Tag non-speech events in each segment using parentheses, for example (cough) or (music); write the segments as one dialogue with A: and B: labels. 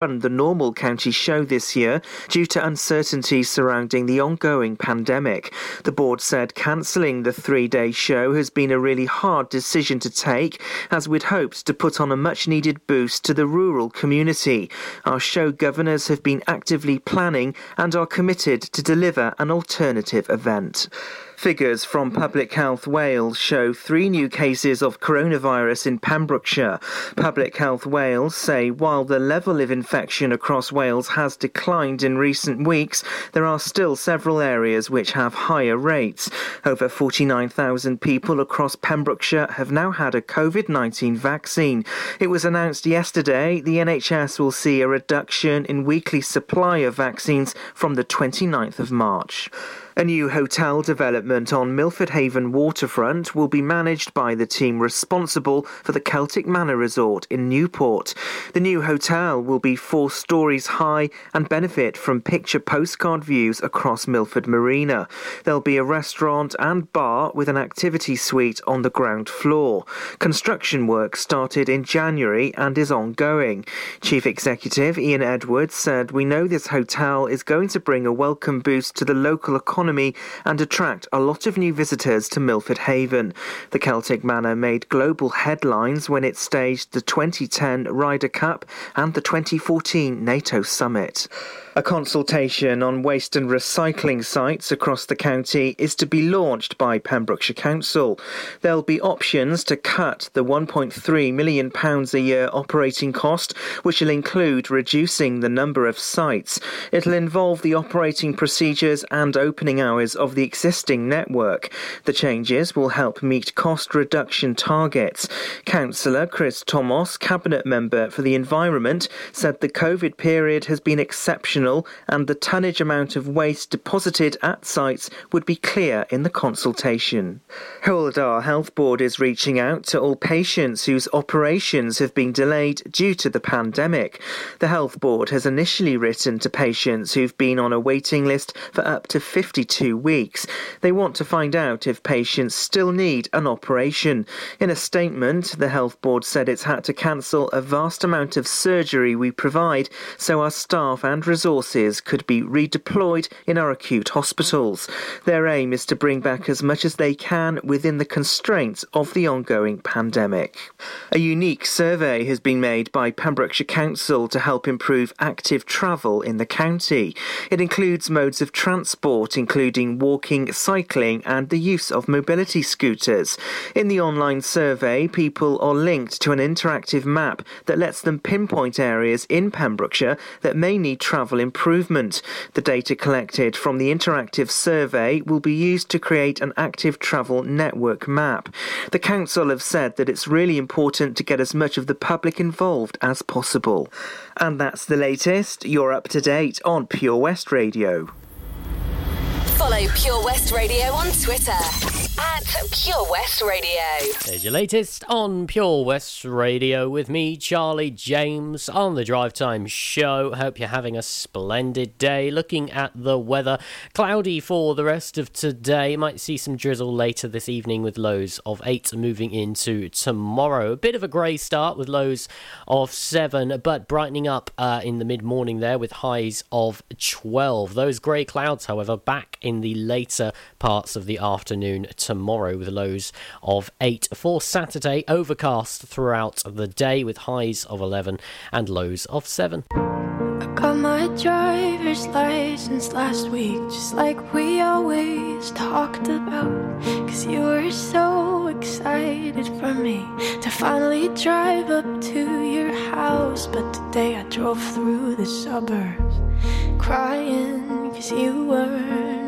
A: run the normal county show this year due to uncertainty surrounding the ongoing pandemic. The board said cancelling the three day show has been a really hard decision to take, as we'd hoped to put on a much needed boost to the rural community. Our show governors have been actively planning and are committed to deliver an alternative event. Figures from Public Health Wales show three new cases of coronavirus in Pembrokeshire. Public Health Wales say while the level of infection across Wales has declined in recent weeks, there are still several areas which have higher rates. Over 49,000 people across Pembrokeshire have now had a COVID 19 vaccine. It was announced yesterday the NHS will see a reduction in weekly supply of vaccines from the 29th of March. A new hotel development on Milford Haven waterfront will be managed by the team responsible for the Celtic Manor Resort in Newport. The new hotel will be four stories high and benefit from picture postcard views across Milford Marina. There'll be a restaurant and bar with an activity suite on the ground floor. Construction work started in January and is ongoing. Chief Executive Ian Edwards said, We know this hotel is going to bring a welcome boost to the local economy economy and attract a lot of new visitors to Milford Haven. The Celtic Manor made global headlines when it staged the 2010 Ryder Cup and the 2014 NATO Summit. A consultation on waste and recycling sites across the county is to be launched by Pembrokeshire Council. There'll be options to cut the £1.3 million a year operating cost, which will include reducing the number of sites. It'll involve the operating procedures and opening hours of the existing network. The changes will help meet cost reduction targets. Councillor Chris Thomas, Cabinet Member for the Environment, said the COVID period has been exceptional and the tonnage amount of waste deposited at sites would be clear in the consultation. Hywel Health Board is reaching out to all patients whose operations have been delayed due to the pandemic. The Health Board has initially written to patients who've been on a waiting list for up to 52 weeks. They want to find out if patients still need an operation. In a statement, the Health Board said it's had to cancel a vast amount of surgery we provide so our staff and resources could be redeployed in our acute hospitals. Their aim is to bring back as much as they can within the constraints of the ongoing pandemic. A unique survey has been made by Pembrokeshire Council to help improve active travel in the county. It includes modes of transport, including walking, cycling, and the use of mobility scooters. In the online survey, people are linked to an interactive map that lets them pinpoint areas in Pembrokeshire that may need travel improvement. The data collected from the interactive survey will be used to create an active travel network map. The council have said that it's really important to get as much of the public involved as possible. And that's the latest. You're up to date on Pure West Radio.
B: Follow Pure West Radio on Twitter at Pure West Radio.
C: There's your latest on Pure West Radio with me, Charlie James, on the Drive Time Show. Hope you're having a splendid day. Looking at the weather, cloudy for the rest of today. Might see some drizzle later this evening with lows of 8 moving into tomorrow. A bit of a grey start with lows of 7, but brightening up uh, in the mid morning there with highs of 12. Those grey clouds, however, back in the later parts of the afternoon tomorrow with lows of 8. For Saturday, overcast throughout the day with highs of 11 and lows of 7.
D: I got my driver's license last week, just like we always talked about. Cause you were so excited for me to finally drive up to your house. But today I drove through the suburbs crying cause you weren't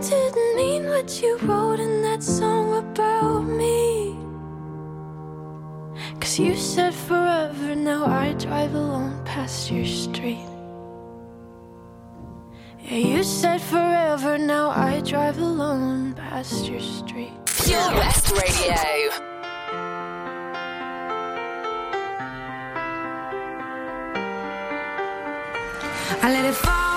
D: didn't mean what you wrote in that song about me. Cause you said forever, now I drive alone past your street. Yeah, you said forever, now I drive alone past your street.
B: Pure West Radio.
E: I let it fall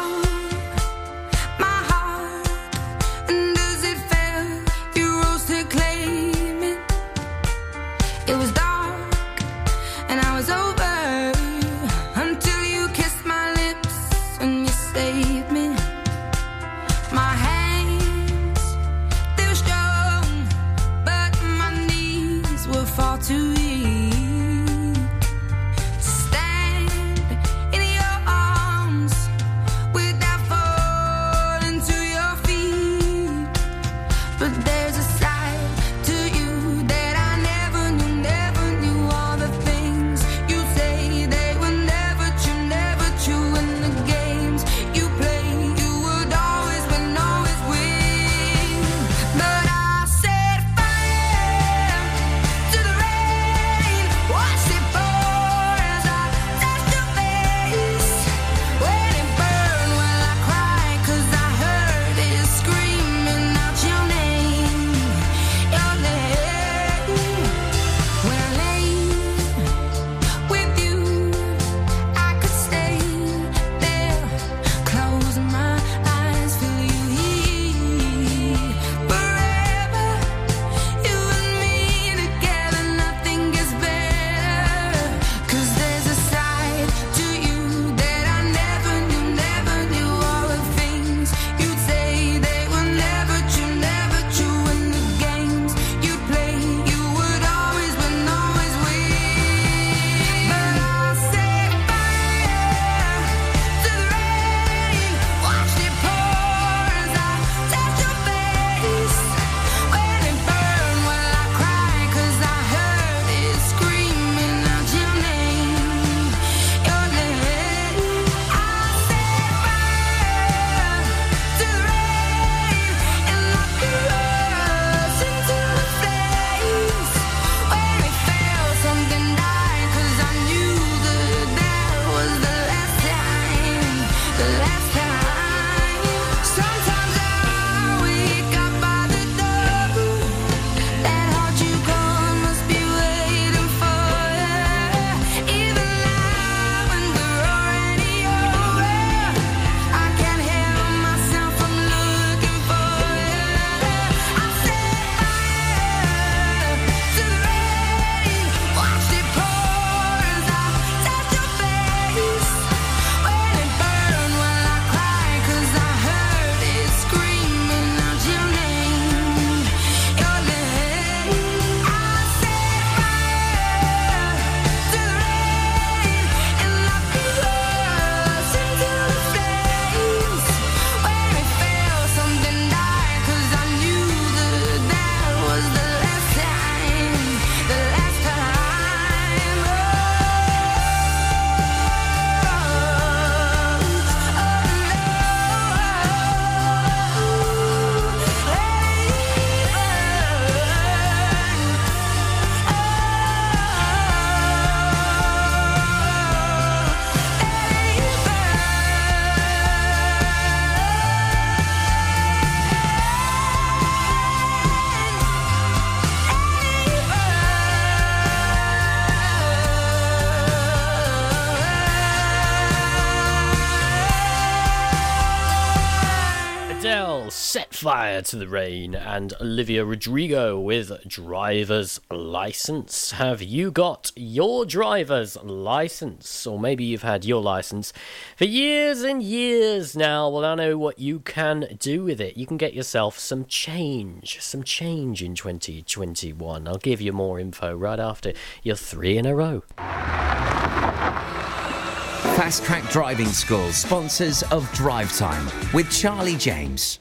E: To
C: the Rain, and Olivia Rodrigo with Driver's License. Have you got your driver's license? Or maybe you've had your license for years and years now. Well, I know what you can do with it. You can get yourself some change, some change in 2021. I'll give you more info right after your three in a row.
F: Fast Track Driving School, sponsors of Drive Time with Charlie James.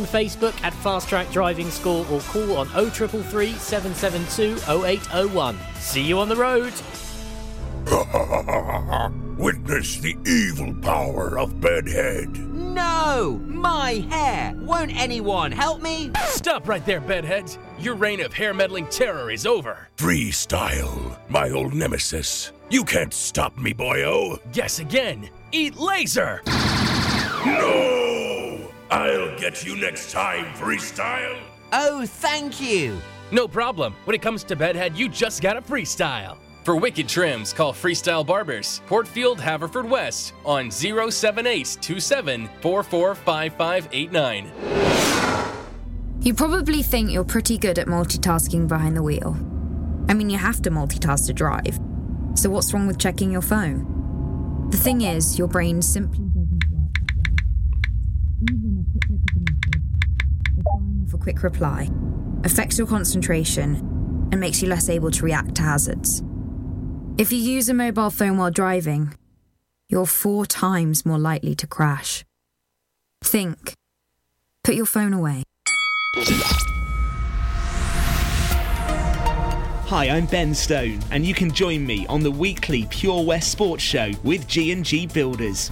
C: Facebook at Fast Track Driving School or call on 0333 772 0801. See you on the road. (laughs)
G: Witness the evil power of Bedhead.
H: No! My hair! Won't anyone help me?
I: Stop right there, Bedhead! Your reign of hair meddling terror is over.
G: Freestyle, my old nemesis. You can't stop me, boyo.
I: Guess again. Eat laser!
G: No! I'll get you next time, Freestyle.
H: Oh, thank you.
I: No problem. When it comes to bedhead, you just gotta freestyle. For wicked trims, call Freestyle Barbers, Portfield, Haverfordwest on 07827 445589.
J: You probably think you're pretty good at multitasking behind the wheel. I mean, you have to multitask to drive. So, what's wrong with checking your phone? The thing is, your brain simply doesn't work that way. Even a quick look at a message, or firing off a quick reply, affects your concentration and makes you less able to react to hazards. If you use a mobile phone while driving, you're four times more likely to crash. Think. Put your phone away.
K: Hi, I'm Ben Stone, and you can join me on the weekly Pure West Sports Show with G&G Builders.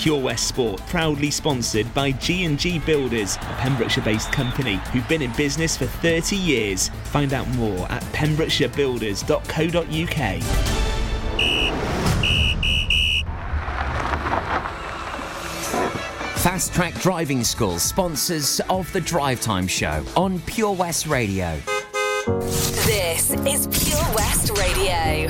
K: Pure West Sport, proudly sponsored by G&G Builders, a Pembrokeshire-based company who've been in business for 30 years. Find out more at pembrokeshirebuilders.co.uk.
F: Fast Track Driving School, sponsors of the Drive Time Show on Pure West Radio.
B: This is Pure West Radio.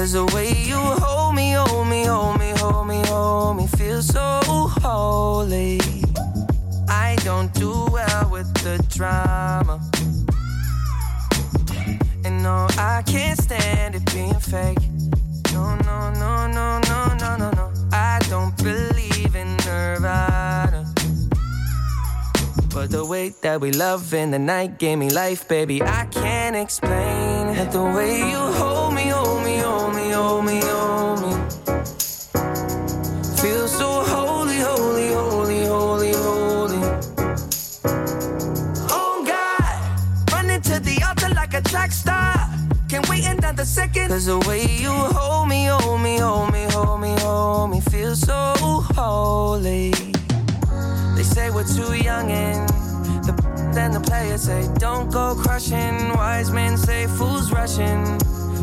L: Cause the way you hold me, hold me, hold me, hold me, hold me, feel so holy. I don't do well with the drama. And no, I can't stand it being fake. No, no, no, no, no, no, no, no. I don't believe in Nirvana. But the way that we love in the night gave me life, baby. I can't explain it. The way you hold me, hold me, A second. Cause the way you hold me, hold me, hold me, hold me, hold me, feel so holy. They say we're too young and the, then the players say, don't go crushing. Wise men say, fools rushing.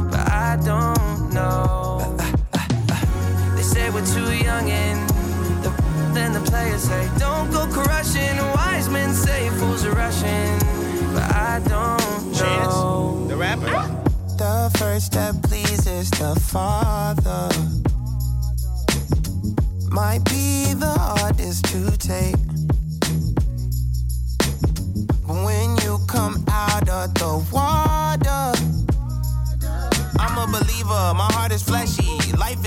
L: But I don't know. They say
M: we're too young and the, then the players say, don't go crushing. Wise men say, fools are rushing. But I don't know
N: church that pleases the Father might be the hardest to take. But when you come out of the water,
O: I'm a believer, my heart is fleshy. Life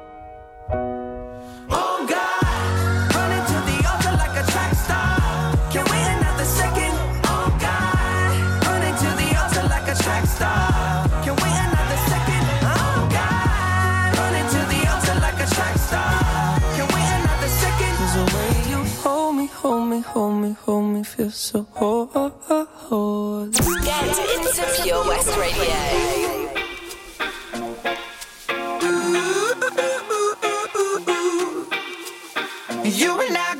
M: hold me, hold me, feel so whole.
B: Get into Pure West Radio.
M: You and I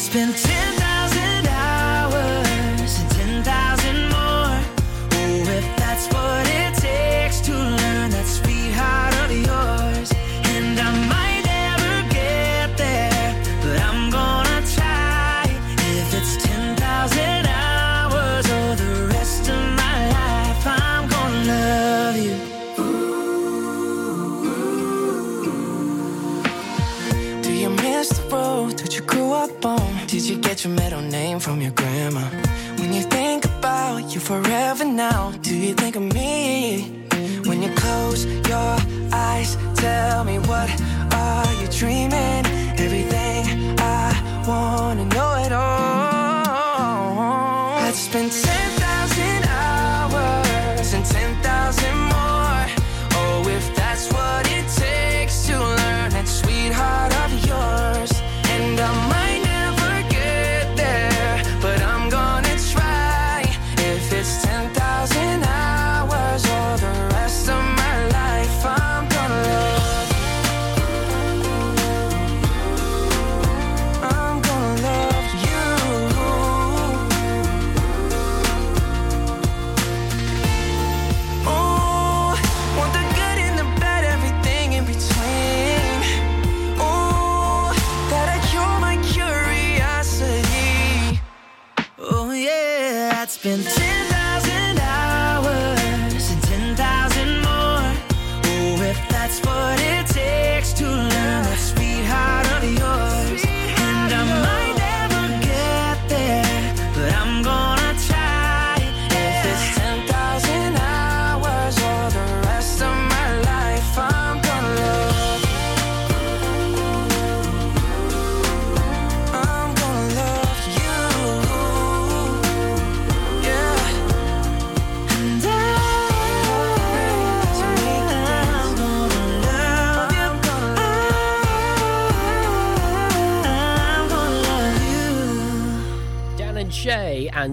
L: It's been 10 your grandma? When you think about you forever now, do you think of me? When you close your eyes, tell me what are you dreaming?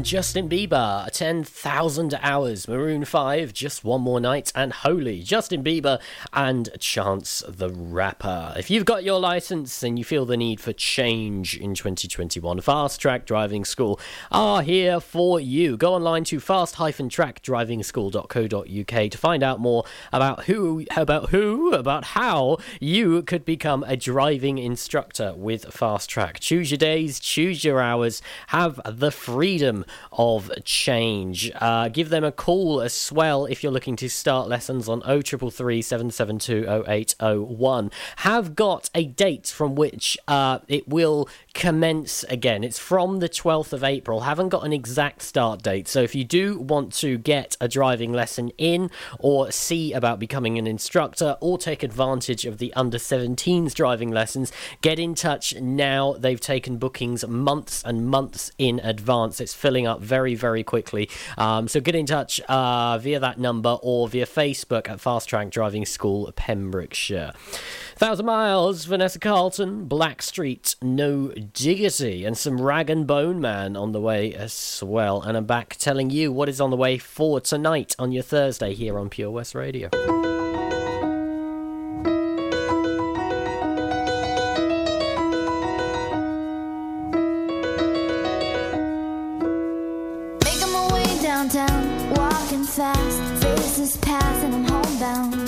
C: Justin Bieber, 10,000 hours. Maroon 5, just one more night. And Holy, Justin Bieber and Chance the Rapper. If you've got your license and you feel the need for change in 2021, Fast Track Driving School are here for you. Go online to fast-trackdrivingschool.co.uk to find out more about who, about who, about how you could become a driving instructor with Fast Track. Choose your days, choose your hours, have the freedom of change. Uh, give them a call as well if you're looking to start lessons on 0333 772 0801. Have got a date from which uh, it will commence again. It's from the 12th of April. Haven't got an exact start date. So if you do want to get a driving lesson in or see about becoming an instructor or take advantage of the under 17s driving lessons, get in touch now. They've taken bookings months and months in advance. It's filling up very, very quickly. Um, so get in touch uh, via that number or via Facebook at Fast Track Driving School, Pembrokeshire. Thousand Miles, Vanessa Carlton, Blackstreet, No Diggity, and some Rag and Bone Man on the way as well. And I'm back telling you what is on the way for tonight on your Thursday here on Pure West Radio.
P: Downtown, walking fast, faces pass and I'm homebound.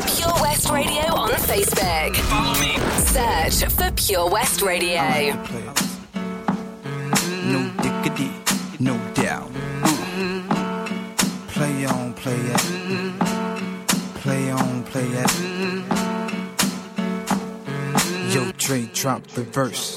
B: Follow Pure West Radio on Facebook. Follow me. Search for Pure West Radio.
N: No diggity, no doubt. Play on, play it. Play on, play it. Yo, Dre, drop the verse.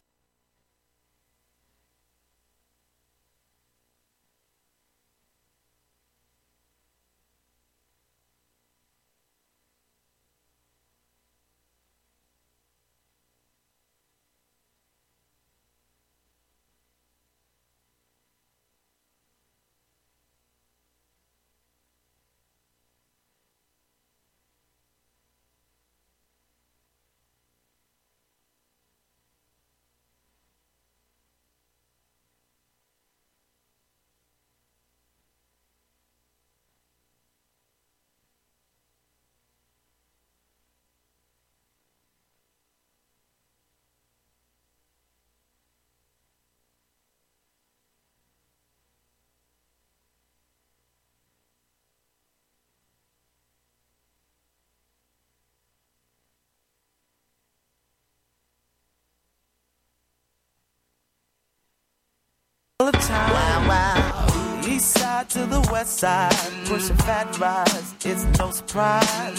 Q: the time. Wow, wow. East side to the west side, pushing fat rides, it's no surprise.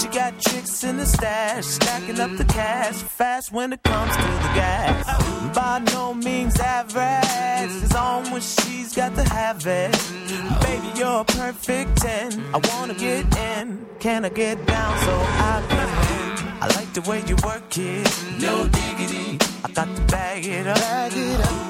Q: She got tricks in the stash, stacking up the cash fast when it comes to the gas. By no means average, it's on when she's got to have it. Baby, you're a perfect 10. I wanna get in, can I get down so I can? I like the way you work it, no diggity. I got to bag it up. Bag it up.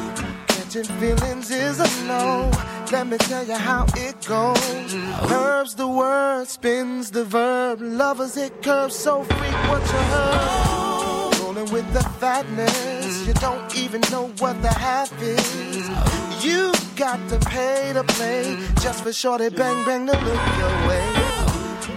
R: Catching feelings is a no. Let me tell you how it goes. Curves the word, spins the verb. Lovers it curves so frequent you heard. Rolling with the fatness, you don't even know what the half is. You got to pay to play just for shorty bang bang to look your way.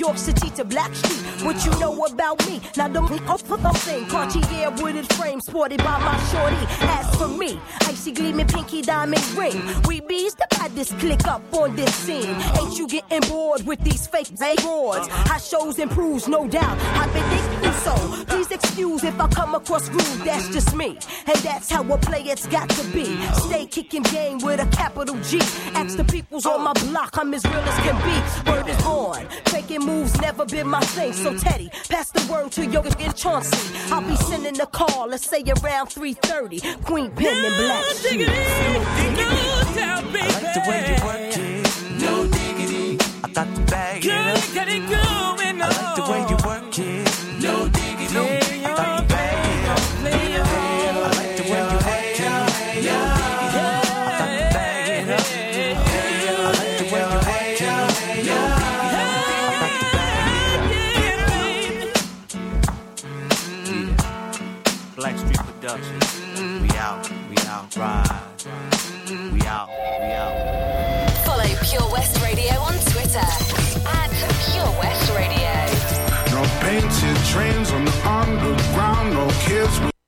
S: York City to Blackstreet. What you know about me? Now don't off for the thing. Cartier wooded frame sported by my shorty. As for me, icy gleaming pinky diamond ring. We bees the baddest click up on this scene. Ain't you getting bored with these fake broads? High shows improves, no doubt. Thinking so. Please excuse if I come across rude. That's just me, and that's how a It's got to be. Stay kicking game with a capital G. Ask the peoples on my block, I'm as real as can be. Word is born. Faking moves never been my thing. So Teddy, pass the word to Yoga and Chauncey. I'll be sending a call, let's say around 3:30. Queen Pen and Black. Shoes.
Q: I like the way you work it, no diggity. I got to bag it up. I like
T: trains on the underground, no kids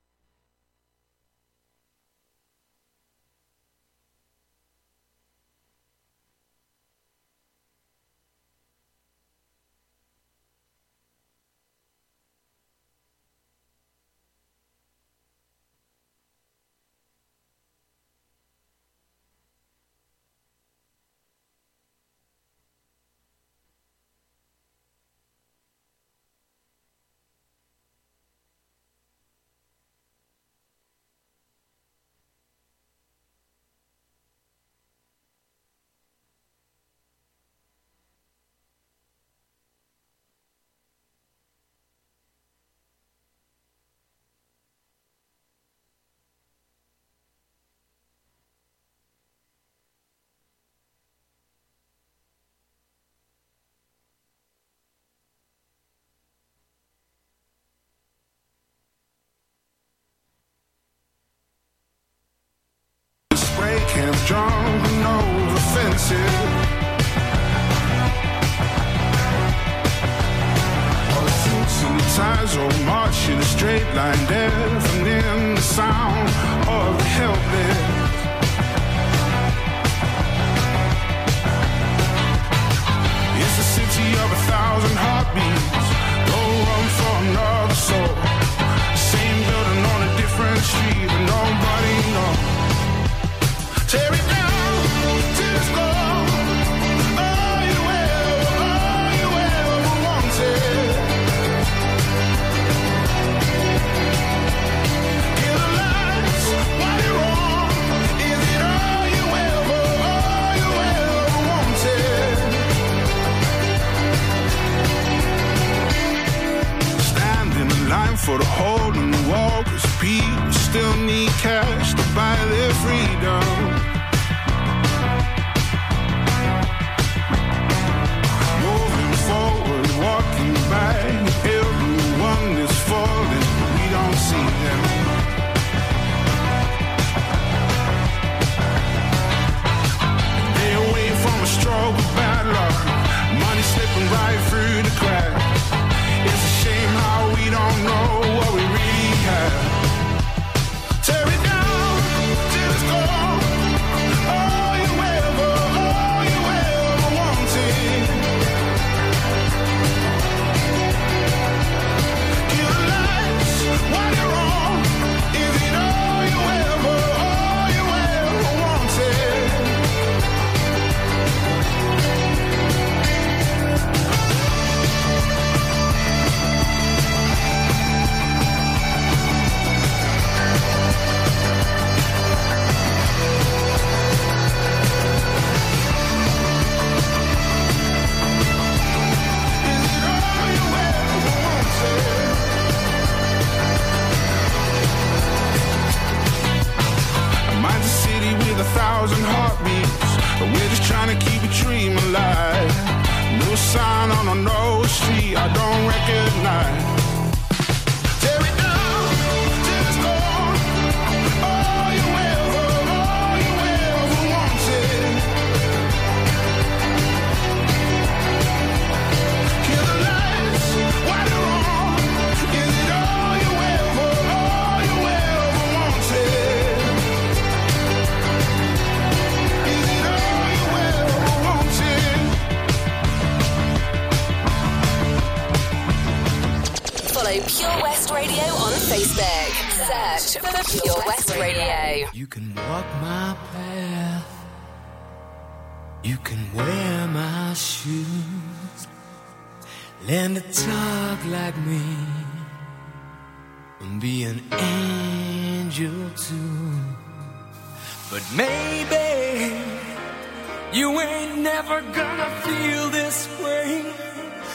T: ties all march in a straight line, deafening the sound of the helpless. It's a city of a thousand heartbeats. Go run for another soul. Same building on a different street, but nobody things You
L: can walk my path. You can wear my shoes. Learn to talk like me. And be an angel too. But maybe you ain't never gonna feel this way.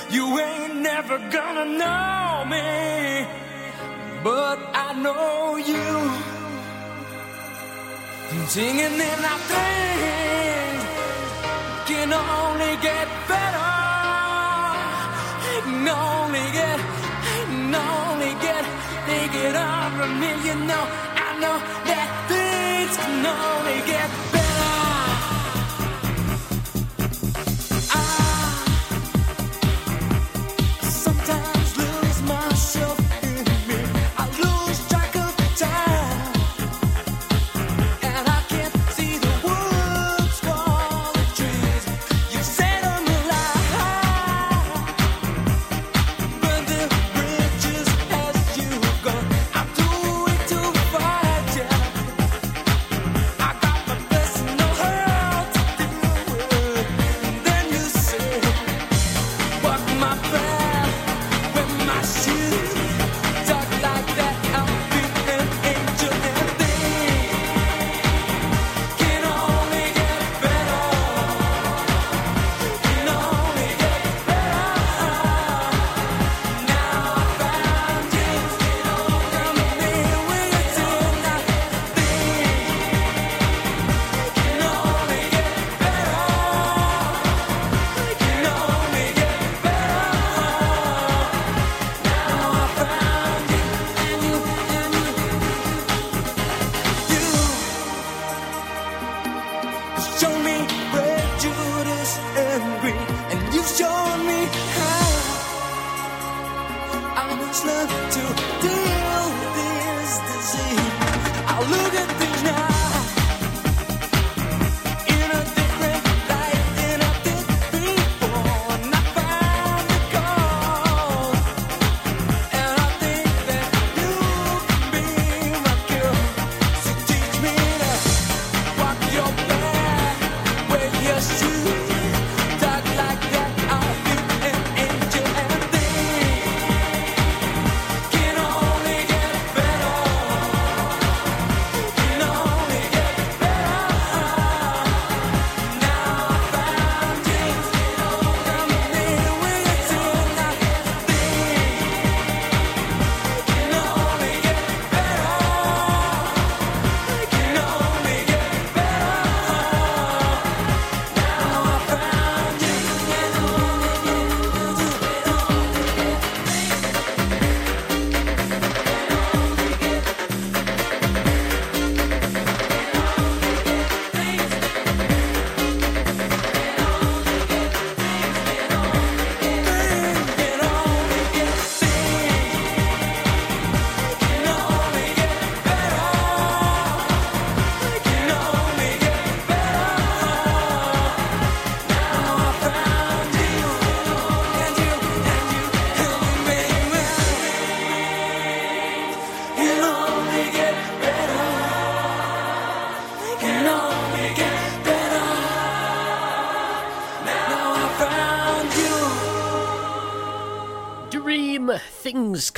L: You ain't never gonna know me. But I know you. Singing in our thing can only get better. Can only get, can only get, they get over me. You know, I know that things can only get better.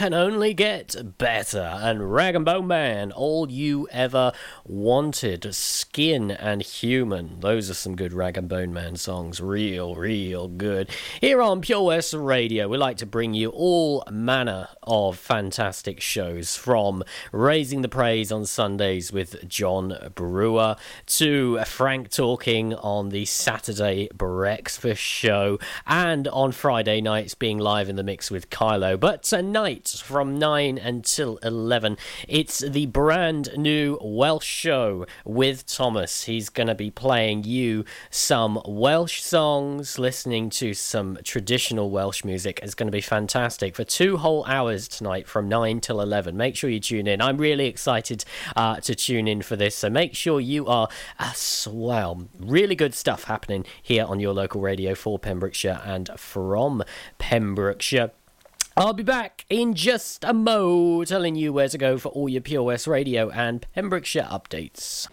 L: Can only get better. And
C: Rag'n'Bone Man, all you ever wanted. Skin and Human. Those are some good Rag'n'Bone Man songs. Real, real good. Here on Pure West Radio, we like to bring you all manner of fantastic shows from Raising the Praise on Sundays with John Brewer to Frank talking on the Saturday Breakfast show and on Friday nights being live in the mix with Kylo. But tonight from 9 until 11, it's the brand new Welsh show with Thomas. He's going to be playing you some Welsh songs, listening to some traditional Welsh music. It's going to be fantastic for two whole hours tonight from 9 till 11. Make sure you tune in. I'm really excited uh, to tune in for this. So make sure you are as well. Really good stuff happening here on your local radio for Pembrokeshire and from Pembrokeshire. I'll be back in just a mo telling you where to go for all your POS Radio and Pembrokeshire updates.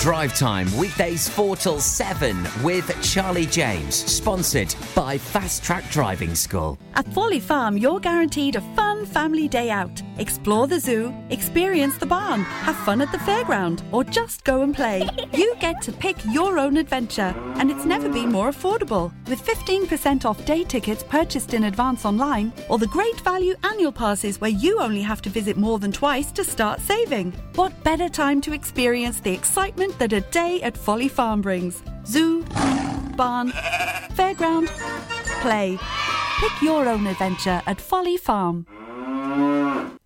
F: Drive Time, weekdays 4 till 7 with Charlie James, sponsored by Fast Track Driving School.
U: At Folly Farm, you're guaranteed a fun family day out. Explore the zoo, experience the barn, have fun at the fairground, or just go and play. (laughs) You get to pick your own adventure, and it's never been more affordable. With 15% off day tickets purchased in advance online, or the great value annual passes where you only have to visit more than twice to start saving. What better time to experience the excitement that a day at Folly Farm brings? Zoo, barn, fairground, play. Pick your own adventure at Folly Farm.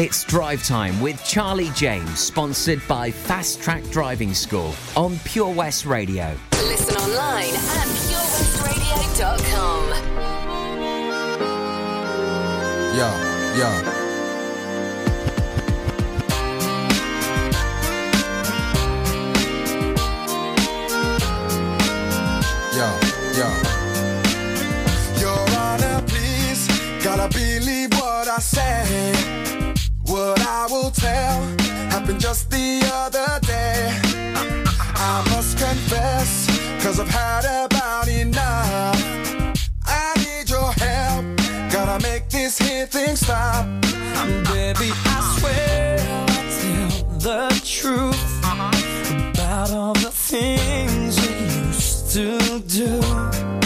F: It's Drive Time with Charlie James, sponsored by Fast Track Driving School on Pure West Radio.
B: Listen online at purewestradio.com.
N: Yeah, yeah. Yeah, yeah.
R: Your Honor, please, gotta believe what I say. Tell happened just the other day. I must confess, cause I've had about enough. I need your help, gotta make this here thing stop.
V: Baby, I swear I'll tell the truth about all the things we used to do.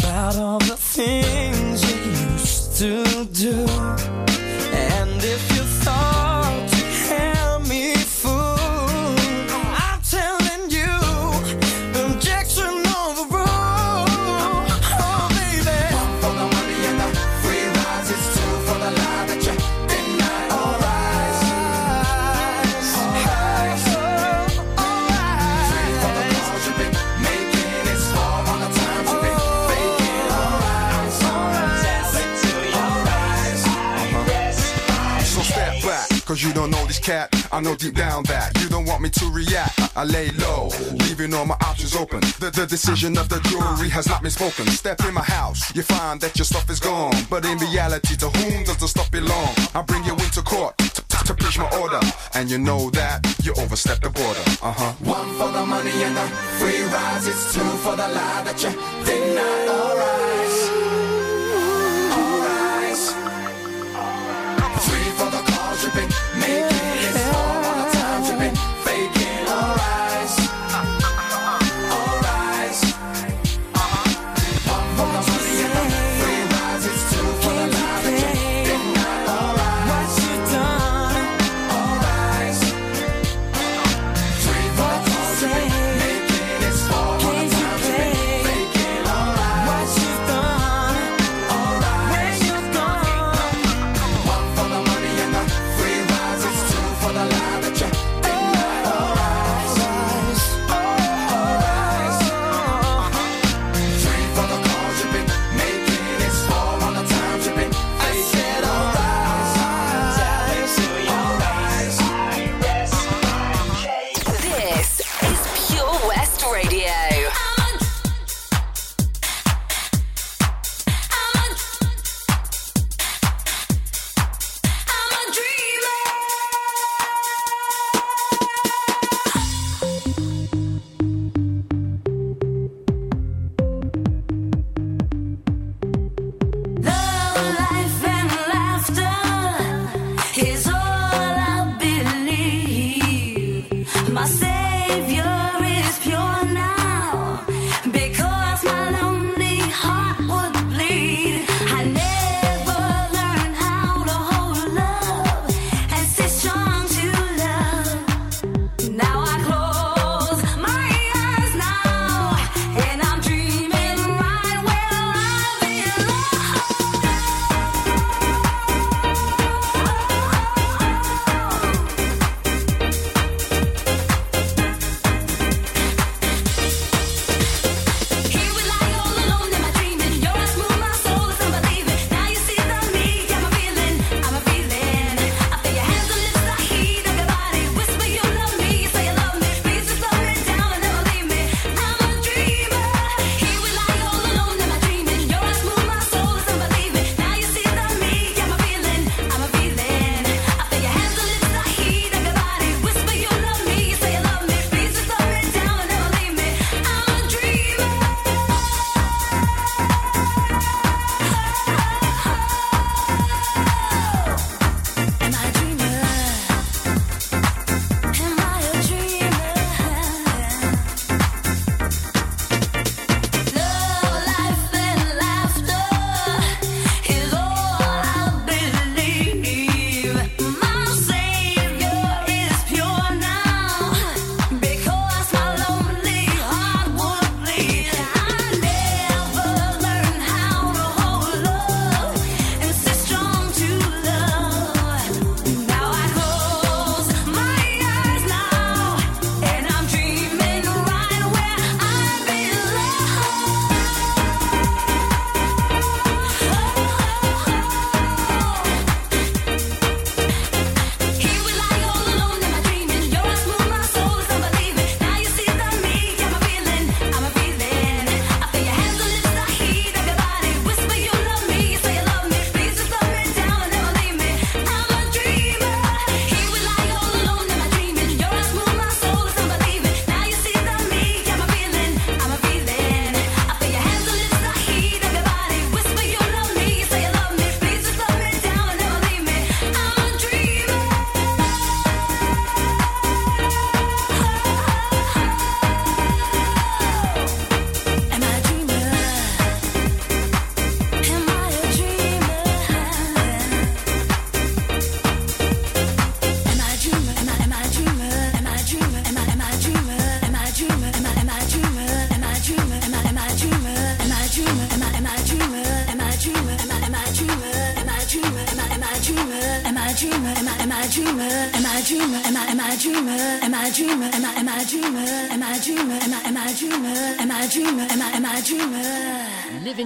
R: about all the things you used to do. I
T: know deep down that you don't want me to react. I lay low, leaving all my options open. The, the decision of the jury has not been spoken. Step in my house, you find that your stuff is gone. But in reality, to whom does the stuff belong? I bring you into court to, to preach my order. And you know that you overstepped the border. Uh huh.
W: One for the money and the free rides. It's two for the lie that you did not. All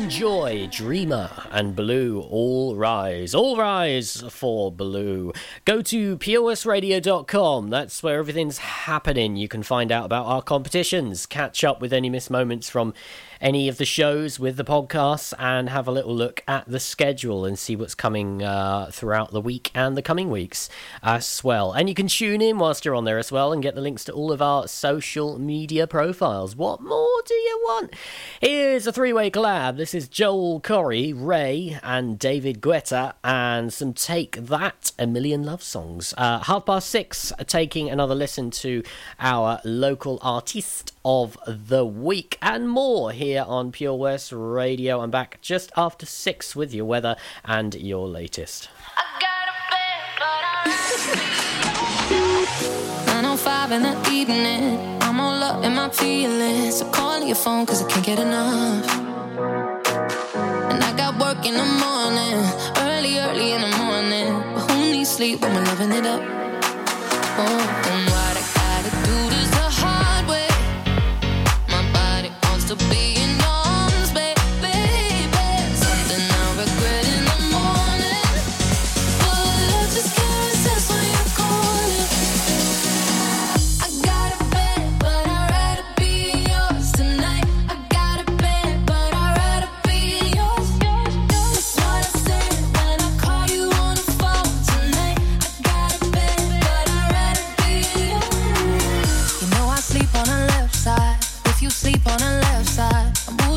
V: dreamer?
C: Live in Joy, Dreamer, and Blue all rise. All rise for Blue. Go to purewestradio.com. That's where everything's happening. You can find out about our competitions, catch up with any missed moments from any of the shows with the podcasts, and have a little look at the schedule and see what's coming uh, throughout the week and the coming weeks as well. And you can tune in whilst you're on there as well and get the links to all of our social media profiles. What more do you want? Here's a three way collab. This is Joel Corry, RAYE, and David Guetta, and some Take That, a million love songs. Uh, half past six, taking another listen to our local artist of the week and more here on Pure West Radio. I'm back just after six with your weather and your latest. (laughs)
L: 905 in the evening. I'm all up in my feelings. So calling your phone cause I can't get enough. And I got work in the morning, sleep when we're loving it up? Oh, oh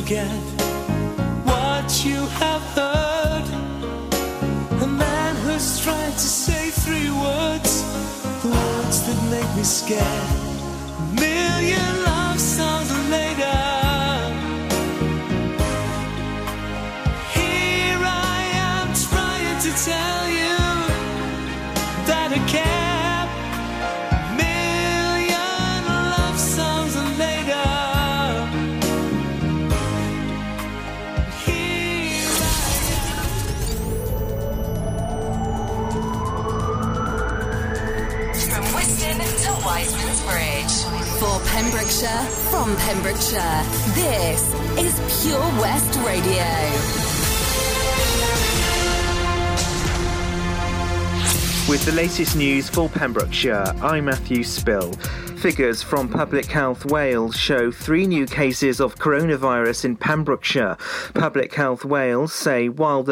W: Forget
A: latest news for Pembrokeshire, I'm Matthew Spill. Figures from Public Health Wales show three new cases of coronavirus in Pembrokeshire. Public Health Wales say while the